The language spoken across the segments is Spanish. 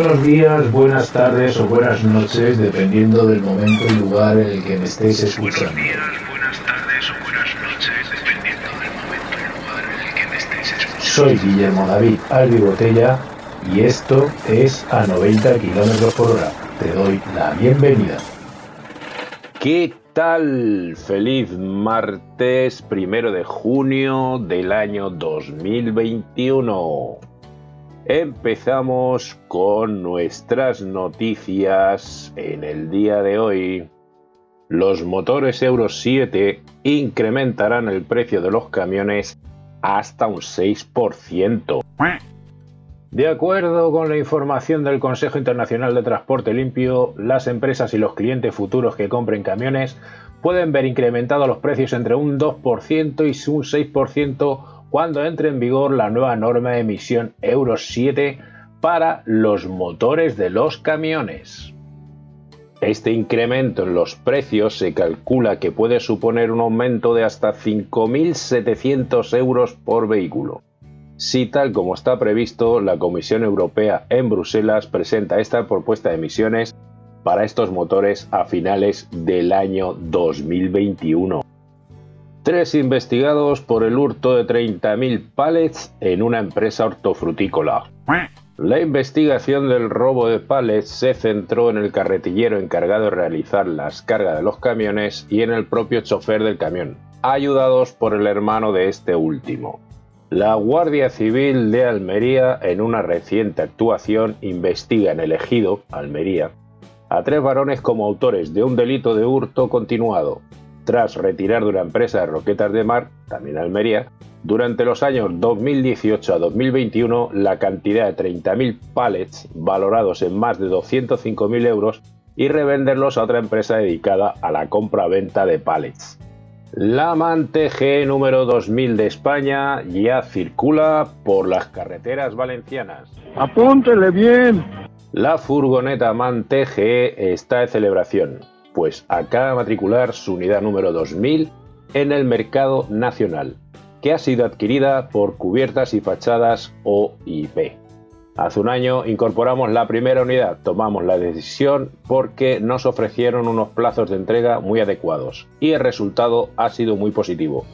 Buenos días, buenas tardes o buenas noches, dependiendo del momento y lugar en el que me estéis escuchando. Buenos días, buenas tardes o buenas noches, dependiendo del momento y lugar en el que me estéis escuchando. Soy Guillermo David Albi Botella y esto es a 90 km por hora. Te doy la bienvenida. ¿Qué tal? Feliz martes primero de junio del año 2021. Empezamos con nuestras noticias en el día de hoy. Los motores Euro 7 incrementarán el precio de los camiones hasta un 6%. De acuerdo con la información del Consejo Internacional de Transporte Limpio, las empresas y los clientes futuros que compren camiones pueden ver incrementados los precios entre un 2% y un 6% cuando entre en vigor la nueva norma de emisión Euro 7 para los motores de los camiones. Este incremento en los precios se calcula que puede suponer un aumento de hasta 5.700 euros por vehículo. Si tal como está previsto, la Comisión Europea en Bruselas presenta esta propuesta de emisiones para estos motores a finales del año 2021 tres investigados por el hurto de 30.000 pallets en una empresa hortofrutícola. La investigación del robo de pallets se centró en el carretillero encargado de realizar las cargas de los camiones y en el propio chofer del camión, ayudados por el hermano de este último. La Guardia Civil de Almería, en una reciente actuación, investiga en el ejido, Almería, a tres varones como autores de un delito de hurto continuado, tras retirar de una empresa de roquetas de mar, también Almería, durante los años 2018 a 2021 la cantidad de 30.000 pallets valorados en más de 205.000 euros y revenderlos a otra empresa dedicada a la compra-venta de pallets. La Mante G número 2000 de España ya circula por las carreteras valencianas. Apúntele bien. La furgoneta Mante G está de celebración pues acaba de matricular su unidad número 2000 en el mercado nacional, que ha sido adquirida por Cubiertas y Fachadas OIP. Hace un año incorporamos la primera unidad, tomamos la decisión porque nos ofrecieron unos plazos de entrega muy adecuados y el resultado ha sido muy positivo.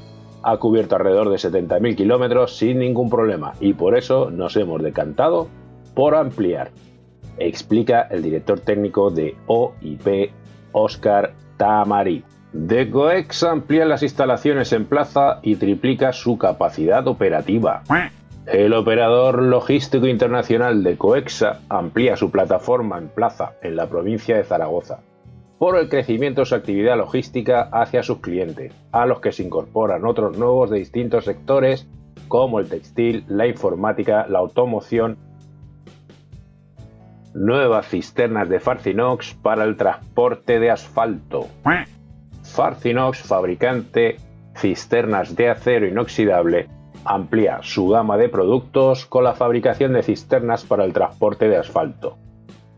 Ha cubierto alrededor de 70.000 kilómetros sin ningún problema y por eso nos hemos decantado por ampliar, explica el director técnico de OIP Oscar Tamari. Decoex amplía las instalaciones en plaza y triplica su capacidad operativa. El operador logístico internacional de Coexa amplía su plataforma en plaza en la provincia de Zaragoza por el crecimiento de su actividad logística hacia sus clientes, a los que se incorporan otros nuevos de distintos sectores como el textil, la informática, la automoción nuevas cisternas de Farcinox para el transporte de asfalto. Farcinox, fabricante cisternas de acero inoxidable, amplía su gama de productos con la fabricación de cisternas para el transporte de asfalto.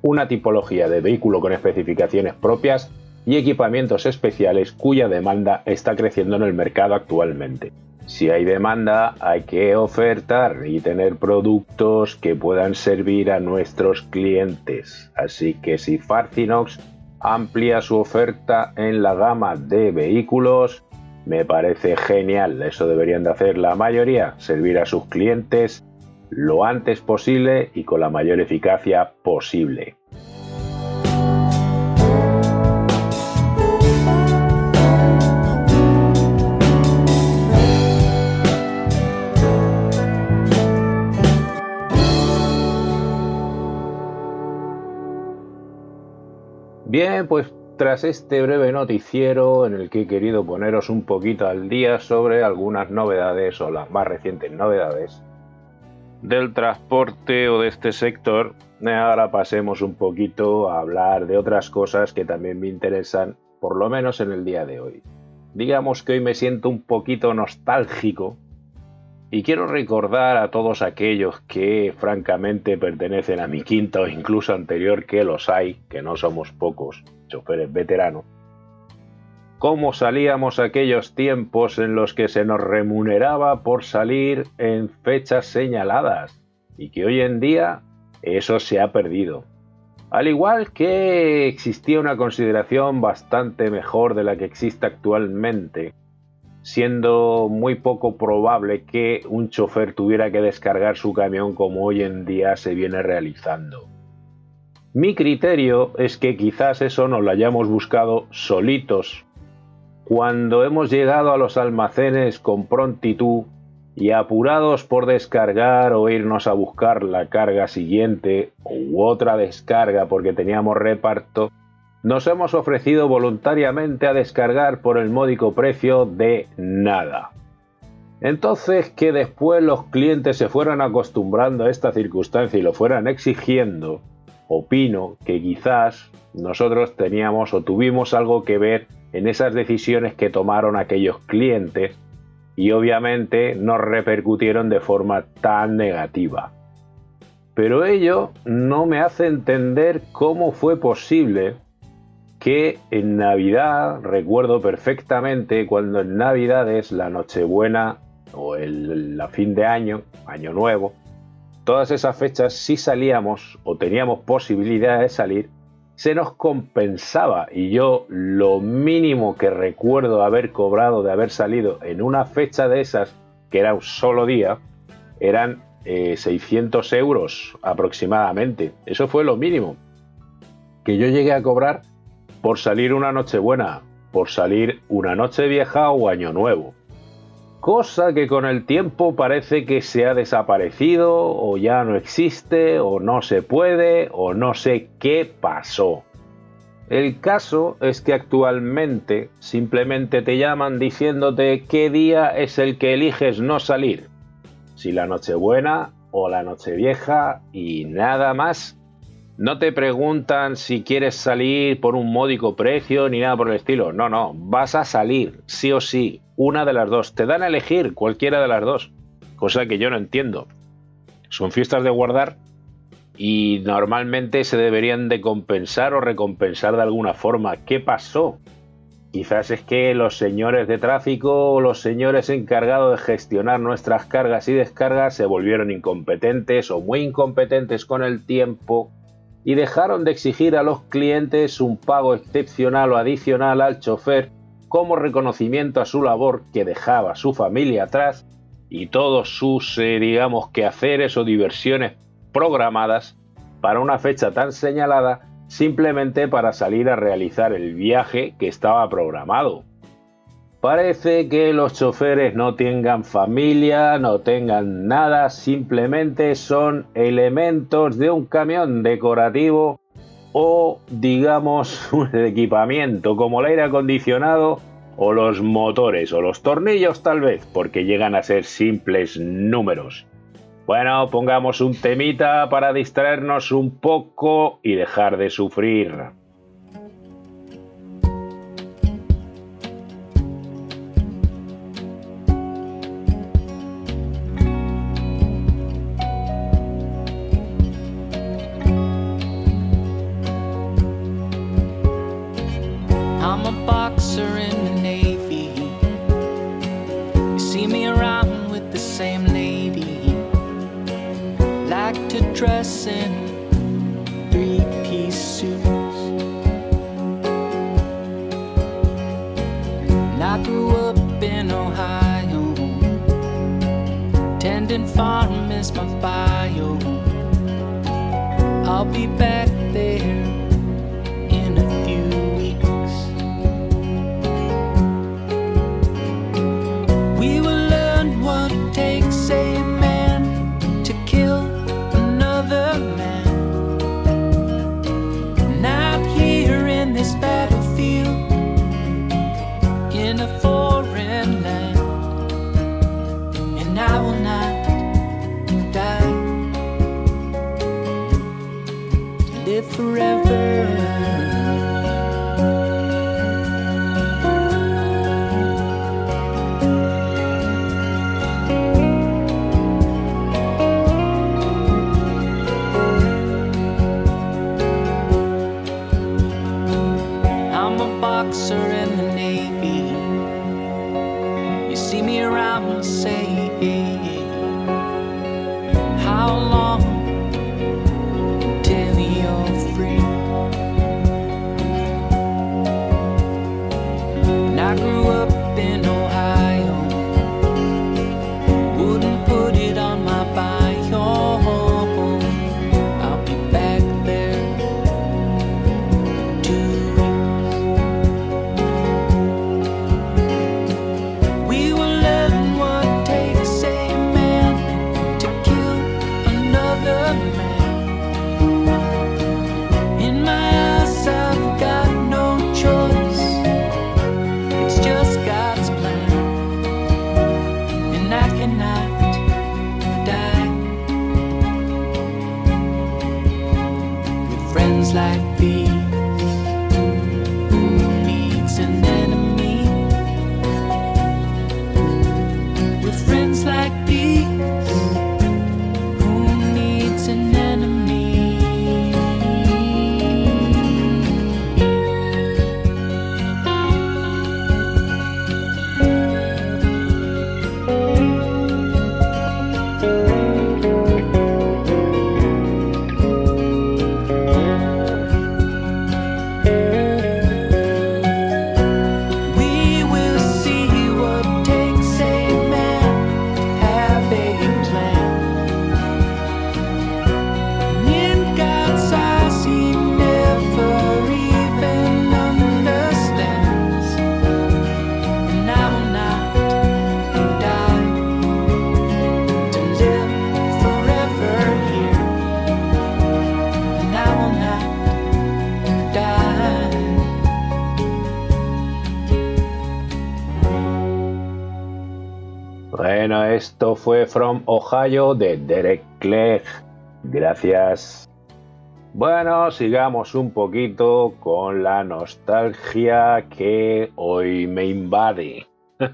Una tipología de vehículo con especificaciones propias y equipamientos especiales cuya demanda está creciendo en el mercado actualmente. Si hay demanda, hay que ofertar y tener productos que puedan servir a nuestros clientes. Así que si Farcinox amplia su oferta en la gama de vehículos, me parece genial. Eso deberían de hacer la mayoría, servir a sus clientes lo antes posible y con la mayor eficacia posible. Bien, pues tras este breve noticiero en el que he querido poneros un poquito al día sobre algunas novedades o las más recientes novedades del transporte o de este sector, ahora pasemos un poquito a hablar de otras cosas que también me interesan, por lo menos en el día de hoy. Digamos que hoy me siento un poquito nostálgico y quiero recordar a todos aquellos que francamente pertenecen a mi quinta o incluso anterior, que los hay, que no somos pocos, choferes veteranos, cómo salíamos aquellos tiempos en los que se nos remuneraba por salir en fechas señaladas y que hoy en día eso se ha perdido. Al igual que existía una consideración bastante mejor de la que existe actualmente, siendo muy poco probable que un chofer tuviera que descargar su camión como hoy en día se viene realizando. Mi criterio es que quizás eso nos lo hayamos buscado solitos cuando hemos llegado a los almacenes con prontitud y apurados por descargar o irnos a buscar la carga siguiente u otra descarga porque teníamos reparto, nos hemos ofrecido voluntariamente a descargar por el módico precio de nada. Entonces que después los clientes se fueran acostumbrando a esta circunstancia y lo fueran exigiendo, opino que quizás nosotros teníamos o tuvimos algo que ver en esas decisiones que tomaron aquellos clientes y obviamente no repercutieron de forma tan negativa. Pero ello no me hace entender cómo fue posible que en Navidad, recuerdo perfectamente cuando en Navidad es la Nochebuena o el la fin de año, Año Nuevo, todas esas fechas sí salíamos o teníamos posibilidad de salir se nos compensaba y yo lo mínimo que recuerdo haber cobrado de haber salido en una fecha de esas, que era un solo día, eran 600 eh, euros aproximadamente. Eso fue lo mínimo que yo llegué a cobrar por salir una noche buena, por salir una noche vieja o año nuevo cosa que con el tiempo parece que se ha desaparecido o ya no existe o no se puede o no sé qué pasó. El caso es que actualmente simplemente te llaman diciéndote qué día es el que eliges no salir, si la Nochebuena o la Nochevieja y nada más. No te preguntan si quieres salir por un módico precio ni nada por el estilo. No, no, vas a salir, sí o sí, una de las dos. Te dan a elegir cualquiera de las dos, cosa que yo no entiendo. Son fiestas de guardar y normalmente se deberían de compensar o recompensar de alguna forma. ¿Qué pasó? Quizás es que los señores de tráfico o los señores encargados de gestionar nuestras cargas y descargas se volvieron incompetentes o muy incompetentes con el tiempo y dejaron de exigir a los clientes un pago excepcional o adicional al chofer como reconocimiento a su labor que dejaba su familia atrás y todos sus, eh, digamos, quehaceres o diversiones programadas para una fecha tan señalada simplemente para salir a realizar el viaje que estaba programado. Parece que los choferes no tengan familia, no tengan nada, simplemente son elementos de un camión decorativo o digamos un equipamiento como el aire acondicionado o los motores o los tornillos tal vez, porque llegan a ser simples números. Bueno, pongamos un temita para distraernos un poco y dejar de sufrir. Esto fue From Ohio de Derek Clegg. Gracias. Bueno, sigamos un poquito con la nostalgia que hoy me invade.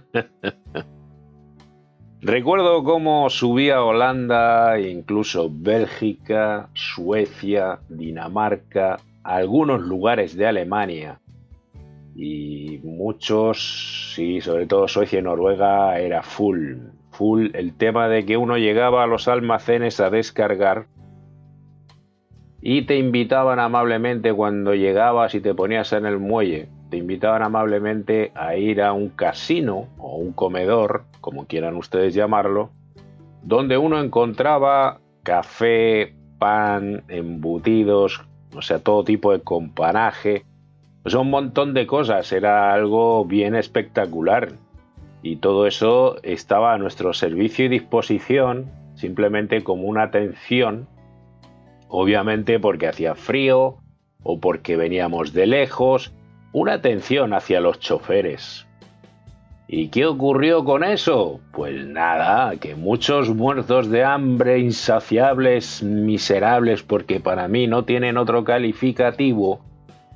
Recuerdo cómo subí a Holanda, incluso Bélgica, Suecia, Dinamarca, algunos lugares de Alemania y muchos, sí, sobre todo Suecia y Noruega, era full, full el tema de que uno llegaba a los almacenes a descargar y te invitaban amablemente cuando llegabas y te ponías en el muelle, te invitaban amablemente a ir a un casino o un comedor, como quieran ustedes llamarlo, donde uno encontraba café, pan, embutidos, o sea, todo tipo de companaje, pues un montón de cosas, era algo bien espectacular. Y todo eso estaba a nuestro servicio y disposición, simplemente como una atención, obviamente porque hacía frío o porque veníamos de lejos, una atención hacia los choferes. ¿Y qué ocurrió con eso? Pues nada, que muchos muertos de hambre, insaciables, miserables, porque para mí no tienen otro calificativo,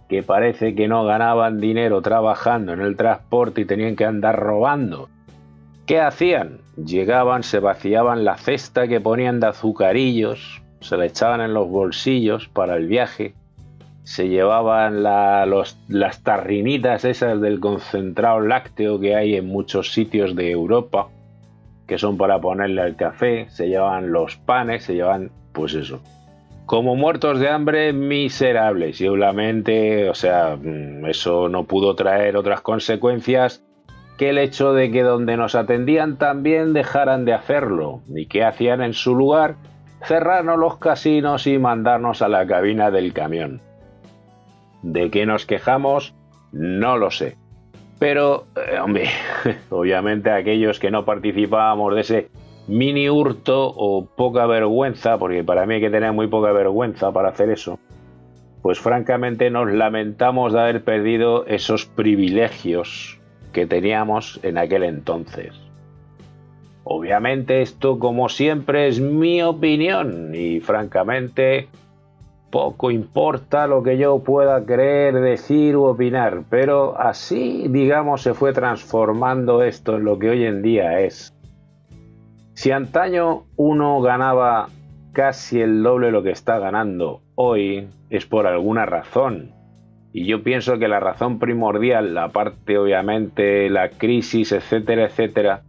que parece que no ganaban dinero trabajando en el transporte y tenían que andar robando. ¿Qué hacían? Llegaban, se vaciaban la cesta que ponían de azucarillos, se la echaban en los bolsillos para el viaje, se llevaban las tarrinitas esas del concentrado lácteo que hay en muchos sitios de Europa, que son para ponerle al café, se llevaban los panes, se llevaban, pues eso, como muertos de hambre miserables y obviamente, o sea, mm, eso no pudo traer otras consecuencias que el hecho de que donde nos atendían también dejaran de hacerlo y que hacían en su lugar cerrarnos los casinos y mandarnos a la cabina del camión. ¿De qué nos quejamos? No lo sé. Pero, eh, hombre, obviamente aquellos que no participábamos de ese mini hurto o poca vergüenza, porque para mí hay que tener muy poca vergüenza para hacer eso, pues francamente nos lamentamos de haber perdido esos privilegios que teníamos en aquel entonces. Obviamente esto como siempre es mi opinión y francamente poco importa lo que yo pueda creer, decir u opinar, pero así digamos se fue transformando esto en lo que hoy en día es. Si antaño uno ganaba casi el doble de lo que está ganando hoy, es por alguna razón. Y yo pienso que la razón primordial, aparte obviamente la crisis, etcétera, etcétera,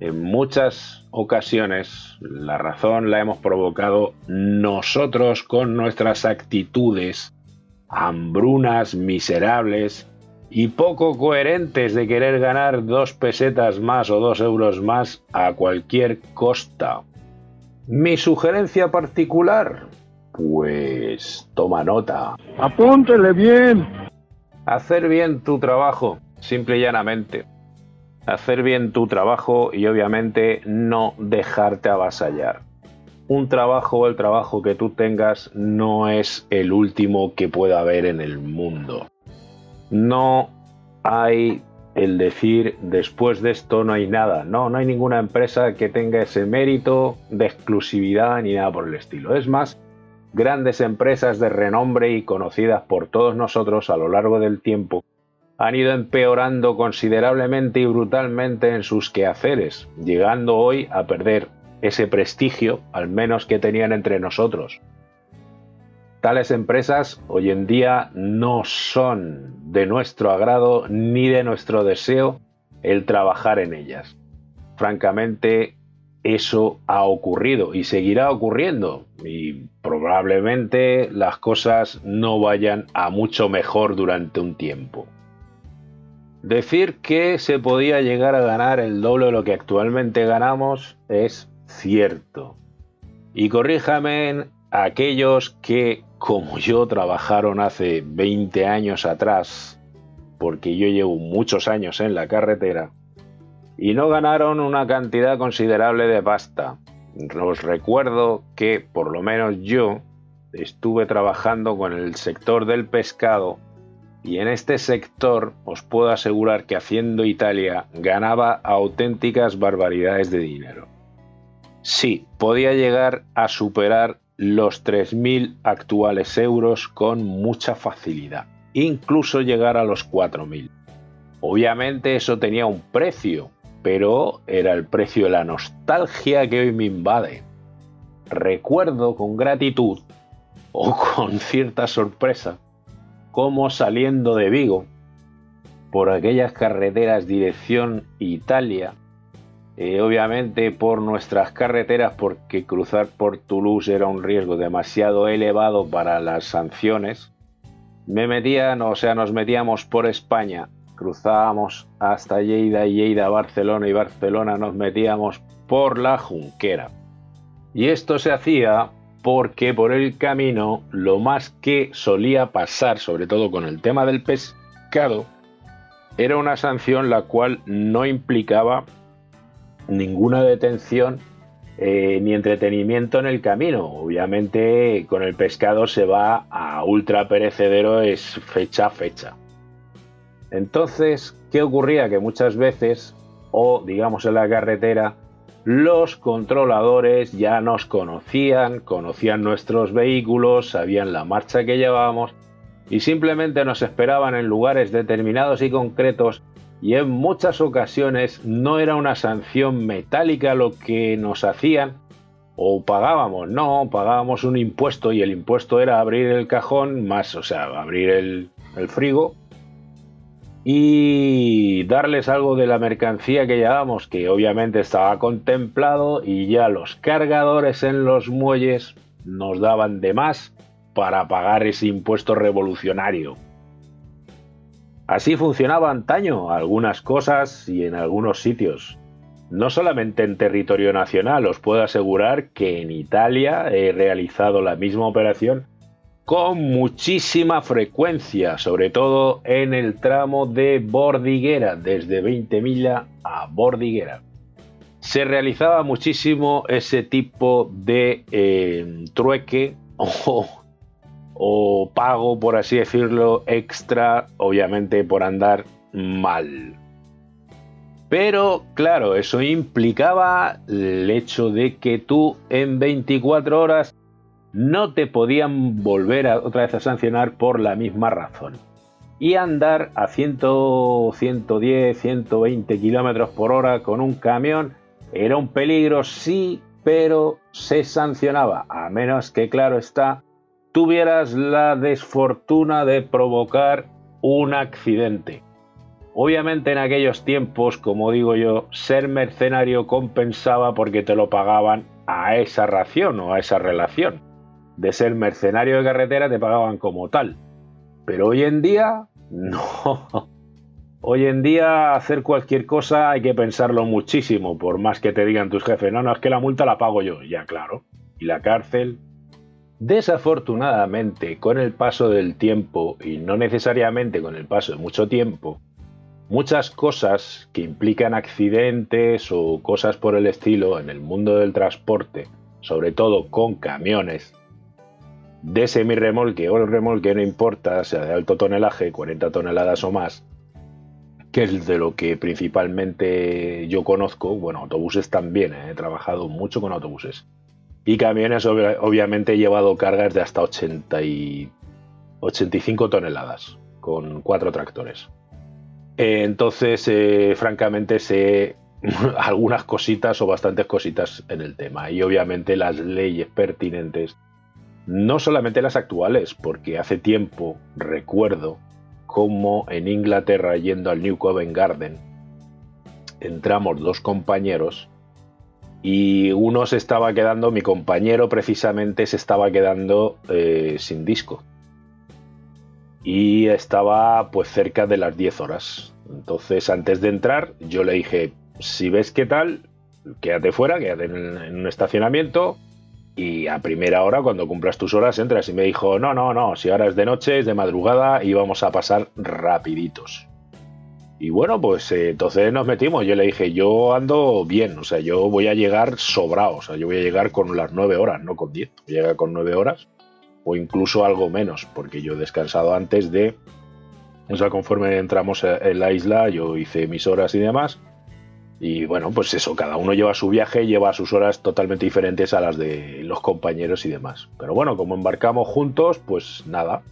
en muchas ocasiones la razón la hemos provocado nosotros con nuestras actitudes hambrunas, miserables y poco coherentes de querer ganar dos pesetas más o dos euros más a cualquier costa. Mi sugerencia particular, pues toma nota. Apúntele bien. Hacer bien tu trabajo, simple y llanamente. Hacer bien tu trabajo y obviamente no dejarte avasallar. Un trabajo o el trabajo que tú tengas no es el último que pueda haber en el mundo. No hay el decir después de esto no hay nada. No, no hay ninguna empresa que tenga ese mérito de exclusividad ni nada por el estilo. Es más, grandes empresas de renombre y conocidas por todos nosotros a lo largo del tiempo han ido empeorando considerablemente y brutalmente en sus quehaceres, llegando hoy a perder ese prestigio, al menos que tenían entre nosotros. Tales empresas hoy en día no son de nuestro agrado ni de nuestro deseo el trabajar en ellas. Francamente, eso ha ocurrido y seguirá ocurriendo y probablemente las cosas no vayan a mucho mejor durante un tiempo. Decir que se podía llegar a ganar el doble de lo que actualmente ganamos es cierto. Y corríjame aquellos que, como yo, trabajaron hace 20 años atrás, porque yo llevo muchos años en la carretera, y no ganaron una cantidad considerable de pasta. Os recuerdo que, por lo menos yo, estuve trabajando con el sector del pescado y en este sector os puedo asegurar que haciendo Italia ganaba auténticas barbaridades de dinero. Sí, podía llegar a superar los 3.000 actuales euros con mucha facilidad, incluso llegar a los 4.000. Obviamente eso tenía un precio, pero era el precio de la nostalgia que hoy me invade. Recuerdo con gratitud o con cierta sorpresa cómo saliendo de Vigo por aquellas carreteras dirección Italia, eh, obviamente por nuestras carreteras, porque cruzar por Toulouse era un riesgo demasiado elevado para las sanciones, me metían, o sea, nos metíamos por España, cruzábamos hasta Lleida Lleida Barcelona y Barcelona nos metíamos por la Junquera. Y esto se hacía porque por el camino lo más que solía pasar, sobre todo con el tema del pescado, era una sanción la cual no implicaba ninguna detención eh, ni entretenimiento en el camino. Obviamente con el pescado se va a ultra perecedero, es fecha a fecha. Entonces, ¿qué ocurría? Que muchas veces, o digamos en la carretera, los controladores ya nos conocían, conocían nuestros vehículos, sabían la marcha que llevábamos y simplemente nos esperaban en lugares determinados y concretos y en muchas ocasiones no era una sanción metálica lo que nos hacían o pagábamos, no, pagábamos un impuesto y el impuesto era abrir el cajón más, o sea, abrir el, frigo y darles algo de la mercancía que llevábamos, que obviamente estaba contemplado y ya los cargadores en los muelles nos daban de más para pagar ese impuesto revolucionario. Así funcionaba antaño algunas cosas y en algunos sitios. No solamente en territorio nacional, os puedo asegurar que en Italia he realizado la misma operación con muchísima frecuencia, sobre todo en el tramo de Bordiguera, desde 20 milla a Bordiguera. Se realizaba muchísimo ese tipo de eh, trueque o, o pago, por así decirlo, extra, obviamente por andar mal. Pero claro, eso implicaba el hecho de que tú en 24 horas no te podían volver a, otra vez a sancionar por la misma razón. Y andar a 100, 110, 120 kilómetros por hora con un camión era un peligro, sí, pero se sancionaba, a menos que, claro está, tuvieras la desfortuna de provocar un accidente. Obviamente en aquellos tiempos, como digo yo, ser mercenario compensaba porque te lo pagaban a esa ración o a esa relación de ser mercenario de carretera te pagaban como tal. Pero hoy en día, no. Hoy en día hacer cualquier cosa hay que pensarlo muchísimo, por más que te digan tus jefes, no, no, es que la multa la pago yo, ya claro. Y la cárcel. Desafortunadamente, con el paso del tiempo, y no necesariamente con el paso de mucho tiempo, muchas cosas que implican accidentes o cosas por el estilo en el mundo del transporte, sobre todo con camiones, de semirremolque o el remolque no importa, sea de alto tonelaje, 40 toneladas o más, que es de lo que principalmente yo conozco, bueno, autobuses también, ¿eh? he trabajado mucho con autobuses, Y camiones, obvia- obviamente, he llevado cargas de hasta 80 y 85 toneladas con cuatro tractores. Eh, entonces, eh, francamente, sé algunas cositas o bastantes cositas en el tema. Y obviamente las leyes pertinentes, no solamente las actuales, porque hace tiempo recuerdo cómo en Inglaterra, yendo al New Covent Garden, entramos dos compañeros y uno se estaba quedando, mi compañero precisamente se estaba quedando eh, sin disco. Y estaba pues cerca de las 10 horas. Entonces antes de entrar yo le dije, si ves qué tal, quédate fuera, quédate en, en un estacionamiento y a primera hora cuando cumplas tus horas entras. Y me dijo, no, no, no, si ahora es de noche, es de madrugada y vamos a pasar rapiditos. Y bueno, pues eh, entonces nos metimos. Yo le dije, yo ando bien, o sea, yo voy a llegar sobrado, o sea, yo voy a llegar con las nueve horas, no con diez. Voy a llegar con nueve horas o incluso algo menos, porque yo he descansado antes de. O sea, conforme entramos en la isla, yo hice mis horas y demás. Y bueno, pues eso, cada uno lleva su viaje, lleva sus horas totalmente diferentes a las de los compañeros y demás. Pero bueno, como embarcamos juntos, pues nada.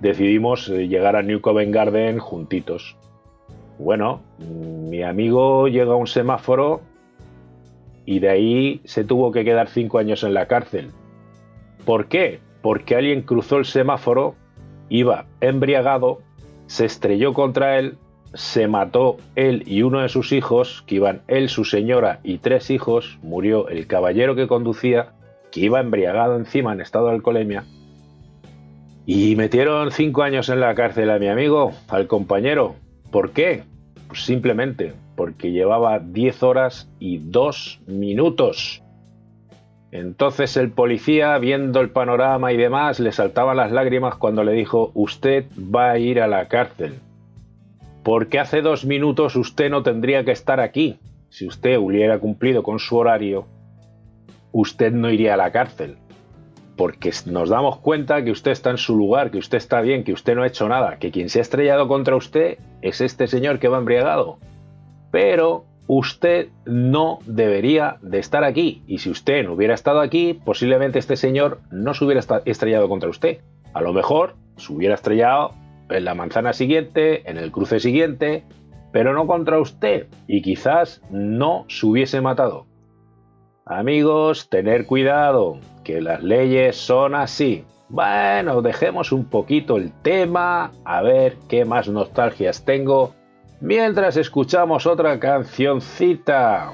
Decidimos eh, llegar a New Covent Garden juntitos. Bueno, mi amigo llega a un semáforo y de ahí se tuvo que quedar cinco años en la cárcel. ¿Por qué? Porque alguien cruzó el semáforo, iba embriagado, se estrelló contra él, se mató él y uno de sus hijos, que iban él, su señora y tres hijos, murió el caballero que conducía, que iba embriagado encima en estado de alcoholemia, y metieron cinco años en la cárcel a mi amigo, al compañero. ¿Por qué? Pues simplemente porque llevaba 10 horas y 2 minutos. Entonces el policía, viendo el panorama y demás, le saltaban las lágrimas cuando le dijo, usted va a ir a la cárcel. Porque hace dos minutos usted no tendría que estar aquí. Si usted hubiera cumplido con su horario, usted no iría a la cárcel. Porque nos damos cuenta que usted está en su lugar, que usted está bien, que usted no ha hecho nada, que quien se ha estrellado contra usted es este señor que va embriagado. Pero usted no debería de estar aquí. Y si usted no hubiera estado aquí, posiblemente este señor no se hubiera estrellado contra usted. A lo mejor se hubiera estrellado en la manzana siguiente, en el cruce siguiente, pero no contra usted. Y quizás no se hubiese matado. Amigos, tener cuidado, que las leyes son así. Bueno, dejemos un poquito el tema, a ver qué más nostalgias tengo, mientras escuchamos otra cancioncita.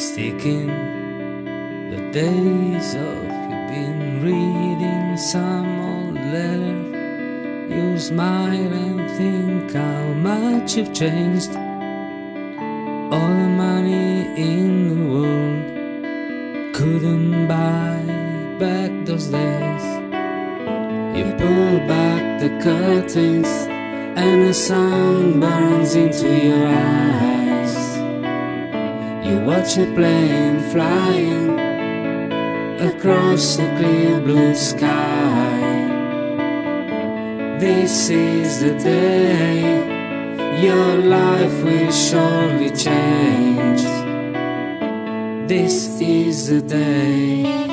Is ticking. The days of you been reading some old letter. You smile and think how much you've changed. All the money in the world couldn't buy back those days. You pull back the curtains and the sun burns into your eyes. Watch a plane flying across the clear blue sky. This is the day your life will surely change. This is the day.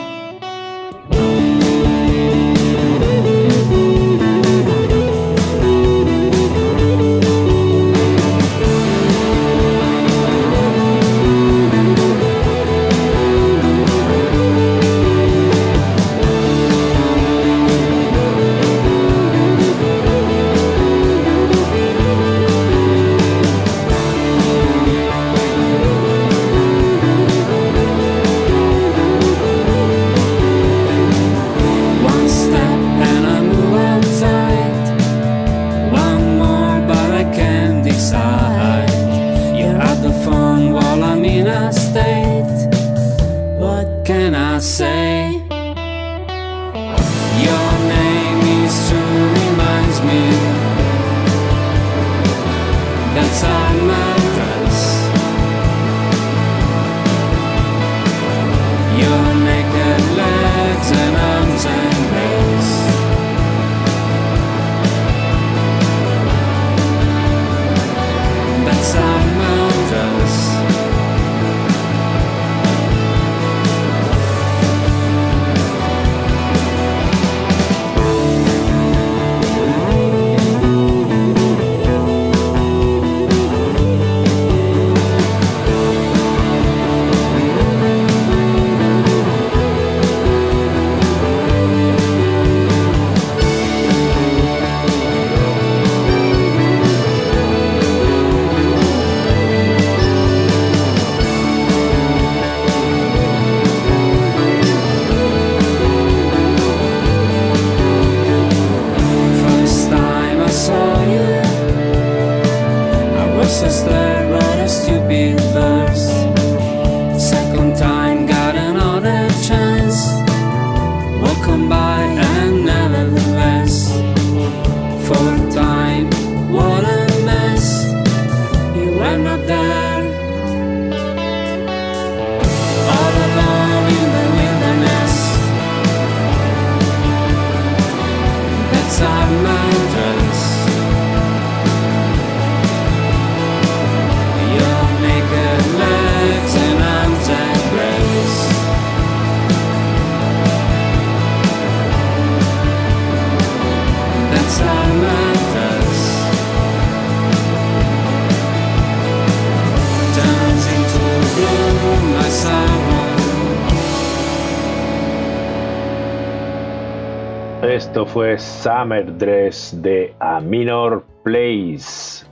Fue Summer Dress de A Minor Place.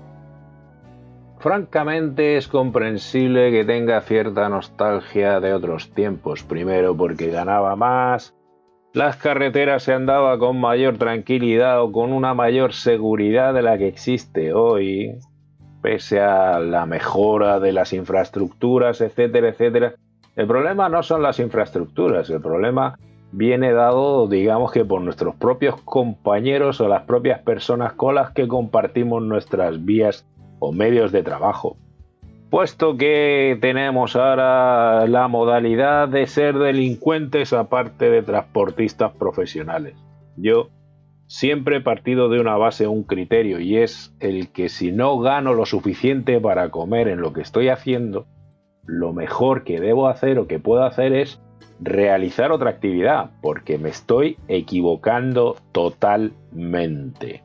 Francamente es comprensible que tenga cierta nostalgia de otros tiempos. Primero porque ganaba más, las carreteras se andaba con mayor tranquilidad o con una mayor seguridad de la que existe hoy, pese a la mejora de las infraestructuras, etcétera, etcétera. El problema no son las infraestructuras, el problema viene dado, digamos que por nuestros propios compañeros o las propias personas con las que compartimos nuestras vías o medios de trabajo. Puesto que tenemos ahora la modalidad de ser delincuentes aparte de transportistas profesionales. Yo siempre he partido de una base, un criterio, y es el que si no gano lo suficiente para comer en lo que estoy haciendo, lo mejor que debo hacer o que puedo hacer es realizar otra actividad, porque me estoy equivocando totalmente.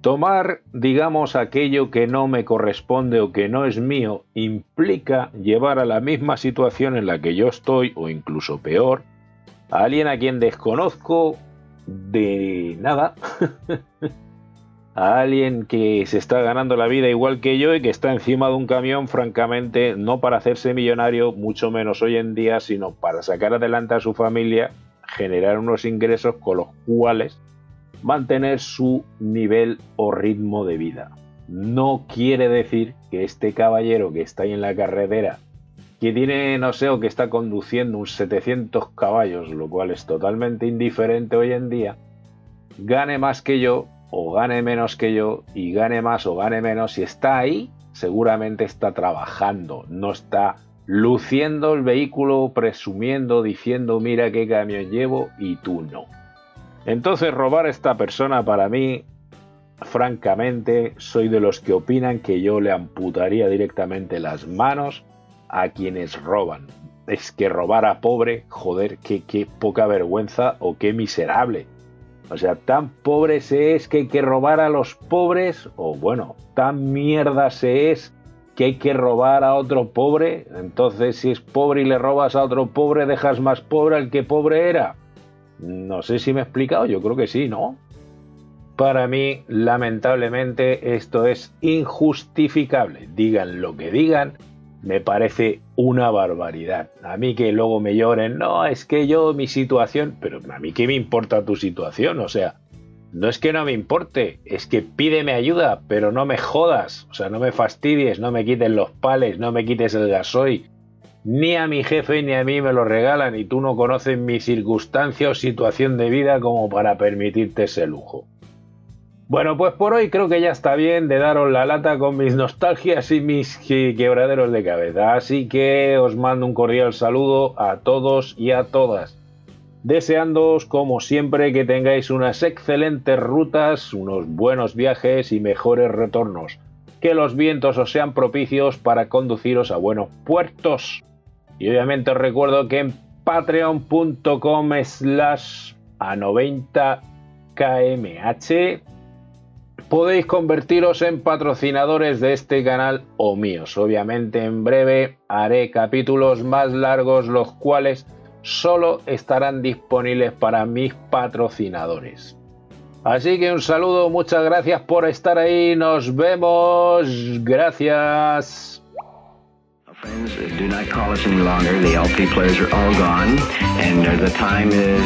Tomar, digamos, aquello que no me corresponde o que no es mío implica llevar a la misma situación en la que yo estoy, o incluso peor, a alguien a quien desconozco de nada, a alguien que se está ganando la vida igual que yo y que está encima de un camión, francamente, no para hacerse millonario, mucho menos hoy en día, sino para sacar adelante a su familia, generar unos ingresos con los cuales mantener su nivel o ritmo de vida. No quiere decir que este caballero que está ahí en la carretera, que tiene, no sé, o que está conduciendo un 700 caballos, lo cual es totalmente indiferente hoy en día, gane más que yo o gane menos que yo y gane más o gane menos, si está ahí, seguramente está trabajando, no está luciendo el vehículo, presumiendo, diciendo, mira qué camión llevo y tú no. Entonces robar a esta persona para mí, francamente, soy de los que opinan que yo le amputaría directamente las manos a quienes roban. Es que robar a pobre, joder, qué, qué poca vergüenza o qué miserable. O sea, tan pobre se es que hay que robar a los pobres, o bueno, tan mierda se es que hay que robar a otro pobre. Entonces, si es pobre y le robas a otro pobre, dejas más pobre al que pobre era. No sé si me he explicado, yo creo que sí, ¿no? Para mí, lamentablemente, esto es injustificable. Digan lo que digan, me parece una barbaridad. A mí que luego me lloren, no, es que yo, mi situación, pero a mí qué me importa tu situación, o sea, no es que no me importe, es que pídeme ayuda, pero no me jodas, o sea, no me fastidies, no me quites los pales, no me quites el gasoil. Ni a mi jefe ni a mí me lo regalan y tú no conoces mi circunstancia o situación de vida como para permitirte ese lujo. Bueno, pues por hoy creo que ya está bien de daros la lata con mis nostalgias y mis quebraderos de cabeza. Así que os mando un cordial saludo a todos y a todas. Deseándoos, como siempre, que tengáis unas excelentes rutas, unos buenos viajes y mejores retornos. Que los vientos os sean propicios para conduciros a buenos puertos. Y obviamente os recuerdo que en patreon.com slash a 90 kmh podéis convertiros en patrocinadores de este canal o míos. Obviamente en breve haré capítulos más largos los cuales solo estarán disponibles para mis patrocinadores. Así que un saludo, muchas gracias por estar ahí, nos vemos, gracias. Friends, do not call us any longer. The LP players are all gone, and the time is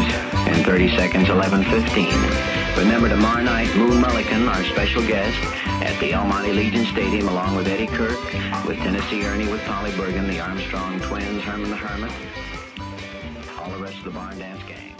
in 30 seconds, 11:15. Remember tomorrow night, Moon Mullican, our special guest, at the El Monte Legion Stadium, along with Eddie Kirk, with Tennessee Ernie, with Polly Bergen, the Armstrong Twins, Herman the Hermit, all the rest of the Barn Dance Gang.